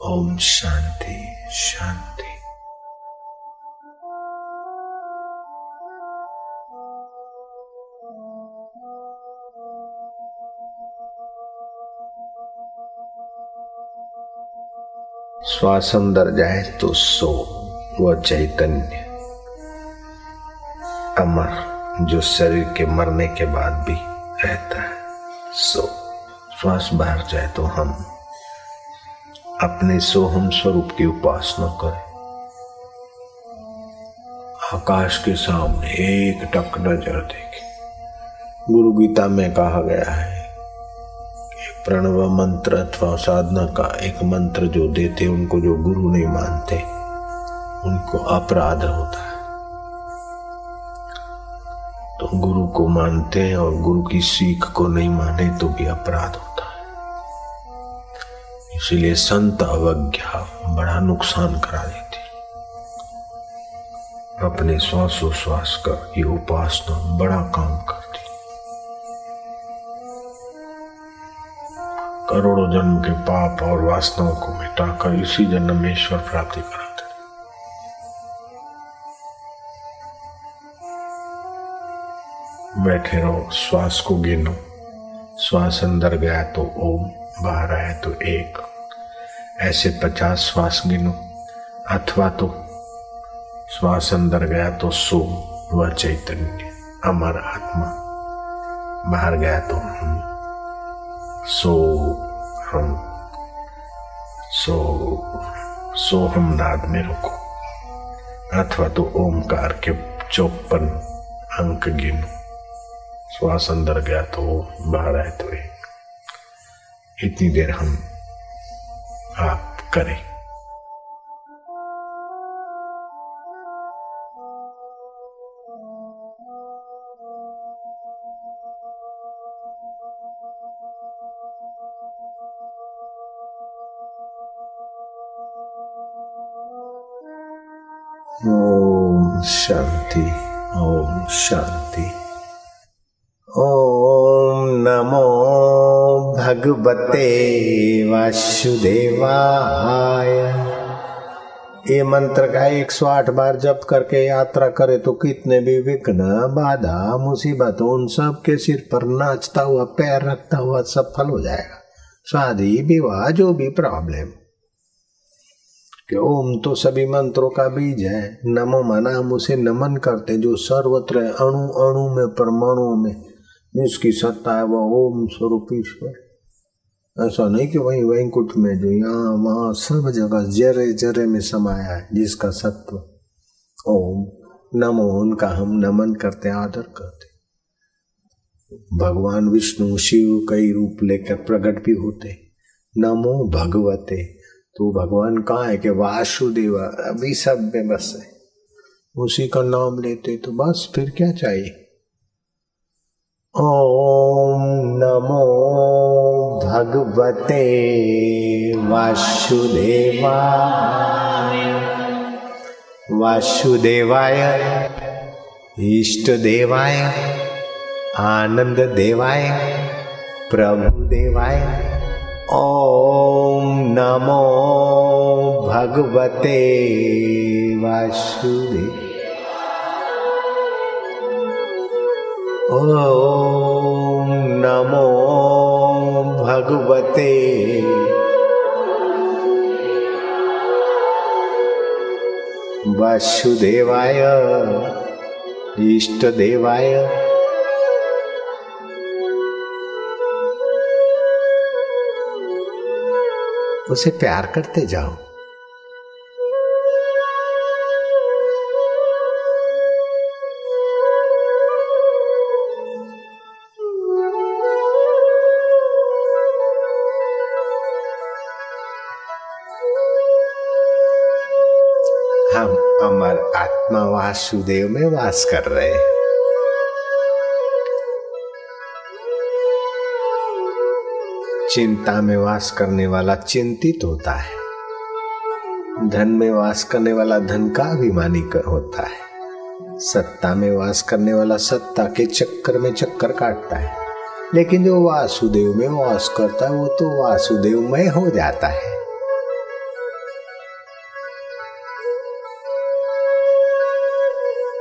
ओम शांति शांति। श्वास अंदर जाए तो सो वह चैतन्य। अमर, जो शरीर के मरने के बाद भी रहता है, सो। श्वास बाहर जाए तो हम अपने सोहम स्वरूप की उपासना करें। आकाश के सामने एक टक नज़र देखे। गुरु गीता में कहा गया है प्रणव मंत्र अथवा साधना का एक मंत्र जो देते उनको जो गुरु नहीं मानते, उनको अपराध होता है। तो गुरु को मानते हैं और गुरु की सीख को नहीं माने तो भी अपराध है। इसीलिए संत अवज्ञा बड़ा नुकसान करा देती। अपने श्वासोश्वास का ये उपासना बड़ा काम करती। करोड़ों जन्म के पाप और वासनाओं को मिटाकर इसी जन्म में ईश्वर प्राप्ति कराते। बैठे रहो, श्वास को गिनो। श्वास अंदर गया तो ओम। बाहर आए तो एक, ऐसे पचास श्वास गिनो, अथवा तो श्वास अंदर गया तो सो, वह चैतन्य, अमर आत्मा। बाहर गया तो हम, सो हम, सो सो हम नाद में रुको। अथवा तो ओमकार के चौपन अंक गिनो, श्वास अंदर गया तो बाहर आए तो एक। इतनी देर हम आप करें। ओम शांति ओम शांति। ओम नमो भगवते वासुदेवाय। ये मंत्र का एक सौ आठ बार जप करके यात्रा करे तो कितने भी विघ्न, बाधा, मुसीबत, उन सब के सिर पर नाचता हुआ, पैर रखता हुआ सफल हो जाएगा। शादी विवाह, जो भी प्रॉब्लम कि ओम तो सभी मंत्रों का बीज है। नमो मना हम उसे नमन करते, जो सर्वत्र अणु अणु में, परमाणु में, जिसकी सत्ता है वह ओम स्वरूप ईश्वर। ऐसा नहीं कि वही वैंकुट में जो यहाँ वहाँ सब जगह जरे जरे में समाया है, जिसका सत्व। ओम नमो उनका हम नमन करते, आदर करते। भगवान विष्णु शिव कई रूप लेकर प्रकट भी होते। नमो भगवते तो भगवान कहाँ है कि वासुदेव अभी सब में बस है। उसी का नाम लेते तो बस फिर क्या चाहिए? ओम नमो भगवते वासुदेवा वासुदेवाय इष्ट देवाय आनंद देवाय प्रभु देवाय ओम नमो भगवते वासुदेव ओम नमो भगवते। वसुदेवाय इष्ट देवाय उसे प्यार करते जाओ। हम अमर आत्मा वासुदेव में वास कर रहे हैं। चिंता में वास करने वाला चिंतित होता है। धन में वास करने वाला धन का अभिमानी होता है। सत्ता में वास करने वाला सत्ता के चक्कर में चक्कर काटता है। लेकिन जो वासुदेव में वास करता है, वो तो वासुदेवमय हो जाता है।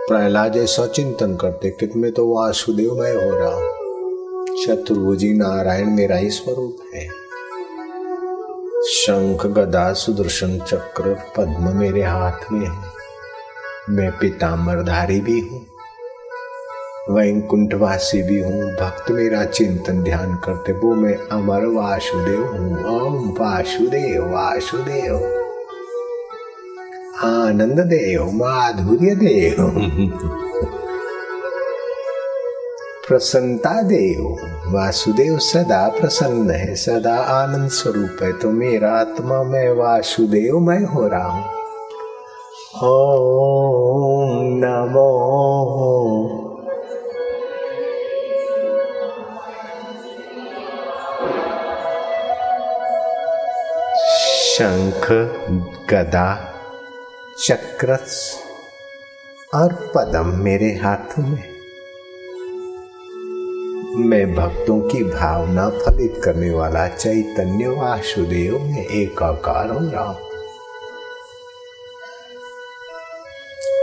प्रहलाद ऐसा चिंतन करते, कित में तो वासुदेव मैं हो रहा शत्रुजी नारायण मेरा ही स्वरूप है। शंख, गदा, सुदर्शन चक्र, पद्म मेरे हाथ में है। मैं पिताम्बरधारी भी हूँ। वैकुंठवासी भी हूँ। भक्त मेरा चिंतन ध्यान करते, वो मैं अमर वासुदेव हूँ। ओम वासुदेव वासुदेव। आनंद देव माधुर्य देव प्रसन्नता देव वासुदेव सदा प्रसन्न है, सदा आनंद स्वरूप है। तो मेरा आत्मा, मैं वासुदेव, मैं हो रहा हूँ। ओम नमो। शंख, गदा चक्र और पदम मेरे हाथ में। मैं भक्तों की भावना फलित करने वाला चैतन्य वासुदेव में एकाकार हो रहा हूँ।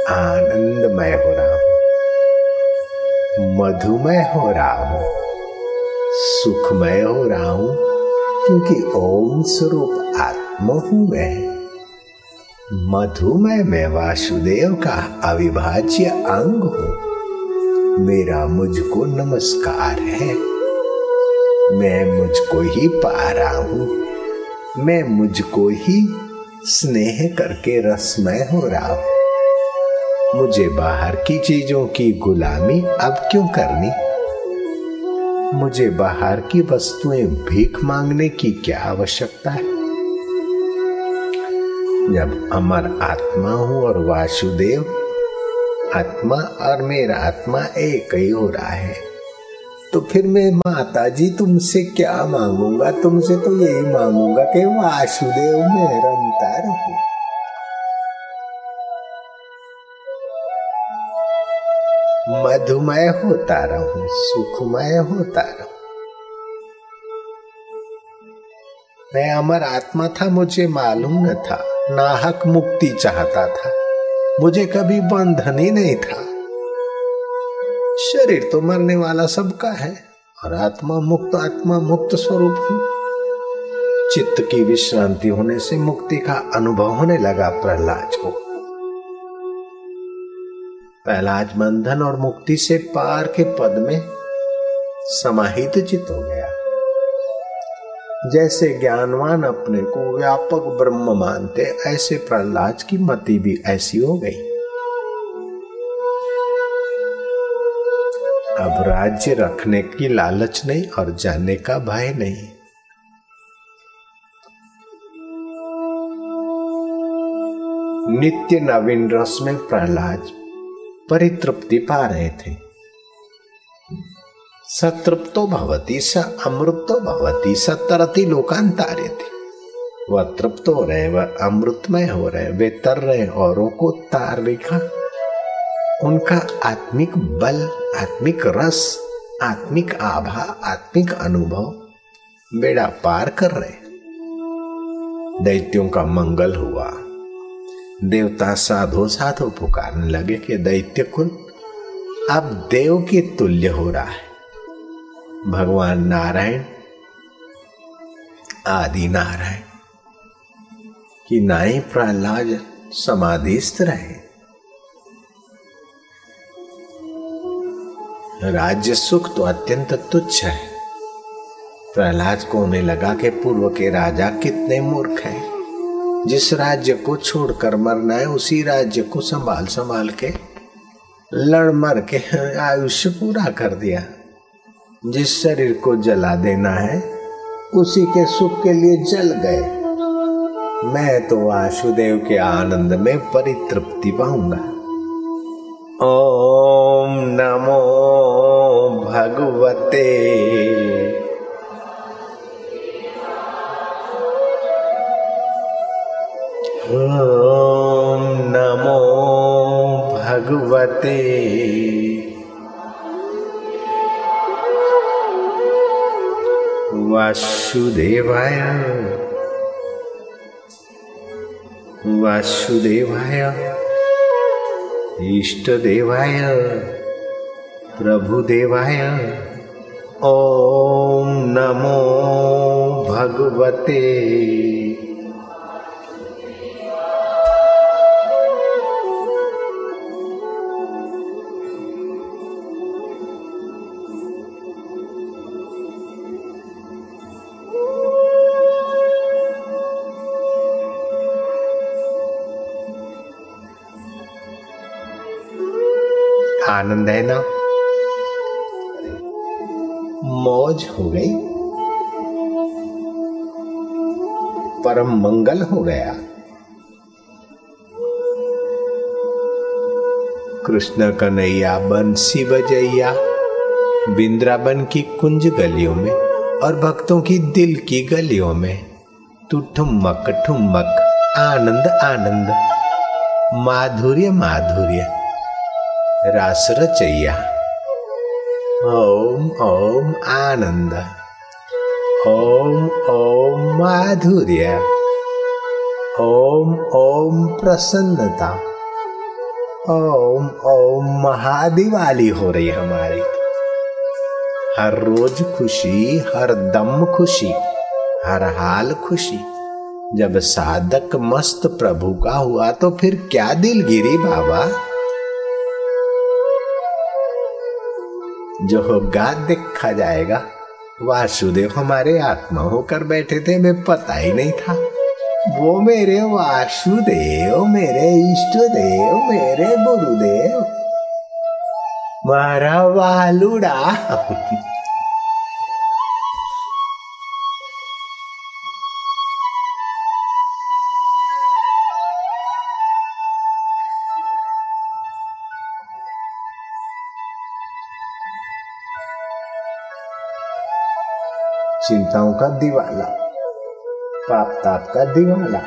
आनंदमय हो रहा हूँ। मधुमय हो रहा हूँ। सुखमय हो रहा हूँ, क्योंकि ओम स्वरूप आत्मा महू में। मधुमय में वासुदेव का अविभाज्य अंग हूँ। मेरा मुझको नमस्कार है। मैं मुझको ही पा रहा हूँ। मैं मुझको ही स्नेह करके रसमय हो रहा हूँ। मुझे बाहर की चीज़ों की गुलामी अब क्यों करनी? मुझे बाहर की वस्तुएँ भीख मांगने की क्या आवश्यकता है? जब अमर आत्मा हूँ और वासुदेव, आत्मा और मेरा आत्मा एक ही हो रहा है। तो फिर मैं माता जी तुमसे क्या मांगूँगा? तुमसे तो यही मांगूँगा कि वासुदेव में रमता रहूँ। मधुमय होता रहूँ, सुखमय होता रहूँ। मैं अमर आत्मा था, मुझे मालूम न था। नाहक मुक्ति चाहता था। मुझे कभी बंधन ही नहीं था। शरीर तो मरने वाला सबका है, और आत्मा मुक्त आत्मा मुक्त स्वरूप चित्त की विश्रांति होने से मुक्ति का अनुभव होने लगा प्रहलाद को। प्रहलाद बंधन और मुक्ति से पार के पद में समाहित चित हो गया। जैसे ज्ञानवान अपने को व्यापक ब्रह्म मानते, ऐसे प्रहलाद की मति भी ऐसी हो गई। अब राज्य रखने की लालच नहीं और जाने का भय नहीं। नित्य नवीन रस में प्रहलाद परितृप्ति पा रहे थे। सतृप्तो भवती, स अमृतो भवती, स तरती लोकांतारे थे वह तृप्त हो रहे वह अमृतमय हो रहे वे तर रहे औरों को तार रेखा। उनका आत्मिक बल, आत्मिक रस, आत्मिक आभा, आत्मिक अनुभव बेड़ा पार कर रहे दैत्यों का मंगल हुआ। देवता साधो साधो पुकारने लगे कि दैत्य कुल, अब देव के तुल्य हो रहा है। भगवान नारायण, आदि नारायण, कि ना ही प्रहलाद समाधिस्थ रहे। राज्य सुख तो अत्यंत तुच्छ है। प्रहलाद को होने लगा कि पूर्व के राजा कितने मूर्ख हैं। जिस राज्य को छोड़कर मरना है, उसी राज्य को संभाल संभाल के लड़ मर के आयुष्य पूरा कर दिया। जिस शरीर को जला देना है, उसी के सुख के लिए जल गए। मैं तो वासुदेव के आनंद में परितृप्ति पाऊँगा। ओम नमो भगवते। ओम नमो भगवते। वासुदेवाय। वासुदेवाय। इष्टदेवाय। प्रभुदेवाय। प्रभु ओम नमो भगवते। आनंद है ना मौज हो गई। परम मंगल हो गया। कृष्ण कन्हैया बंसी बजैया बिंद्राबन की कुंज गलियों में और भक्तों की दिल की गलियों में। तू ठुमक ठुमक, आनंद आनंद। माधुर्य माधुर्य। रास रचैया ओम ओम आनंद ओम ओम माधुर्य ओम ओम प्रसन्नता ओम ओम महादिवाली हो रही हमारी हर रोज खुशी हर दम खुशी हर हाल खुशी जब साधक मस्त प्रभु का हुआ तो फिर क्या दिलगिरी बाबा जो होगा देखा जाएगा। वासुदेव हमारे आत्मा होकर बैठे थे मैं पता ही नहीं था। वो मेरे वासुदेव, मेरे इष्ट देव, मेरे गुरुदेव। मारा वालुड़ा चिंताओं का दिवाला। पाप ताप का दिवाला।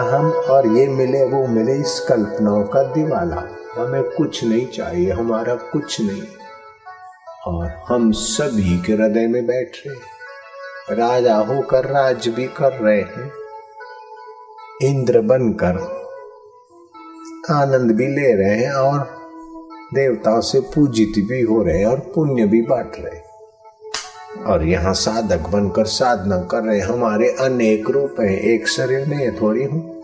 अहम और ये मिले, वो मिले इस कल्पनाओं का दिवाला। हमें कुछ नहीं चाहिए, हमारा कुछ नहीं। और हम सभी के हृदय में बैठ रहे राजा होकर, राज भी कर रहे हैं। इंद्र बनकर आनंद भी ले रहे हैं और देवताओं से पूजित भी हो रहे हैं और पुण्य भी बांट रहे हैं। और यहाँ साधक बनकर साधना कर रहे हमारे अनेक रूप हैं। एक शरीर में थोड़ी हूँ।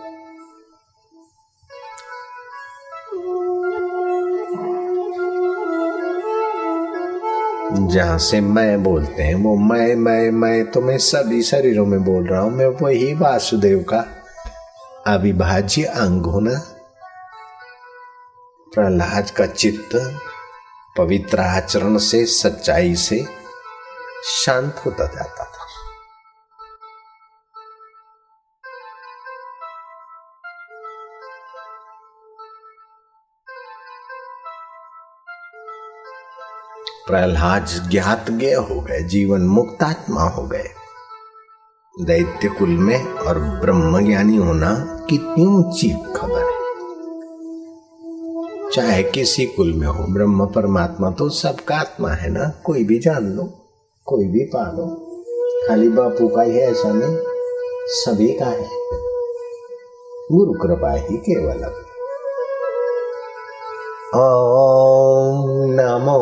जहाँ से मैं बोलते हैं, वो मैं मैं मैं तो मैं सभी शरीरों में बोल रहा हूँ। मैं वही वासुदेव का अविभाज्य अंग होना प्रहलाद का चित्त पवित्र आचरण से, सच्चाई से शांत होता जाता था। प्रहलाद ज्ञात ज्ञ हो गए, जीवन मुक्तात्मा हो गए। दैत्य कुल में और ब्रह्म ज्ञानी होना कितनी ऊँची खबर है। चाहे किसी कुल में हो, ब्रह्म परमात्मा तो सबका आत्मा है ना, कोई भी जान लो। कोई भी पालो खाली बापू का ही ऐसा नहीं, सभी का है। गुरु कृपा ही केवल ओम नमो।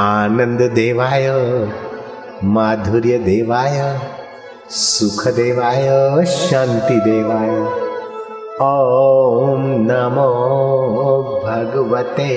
आनंद देवाय माधुर्य देवाय सुख देवाय शांति देवाय ॐ नमो भगवते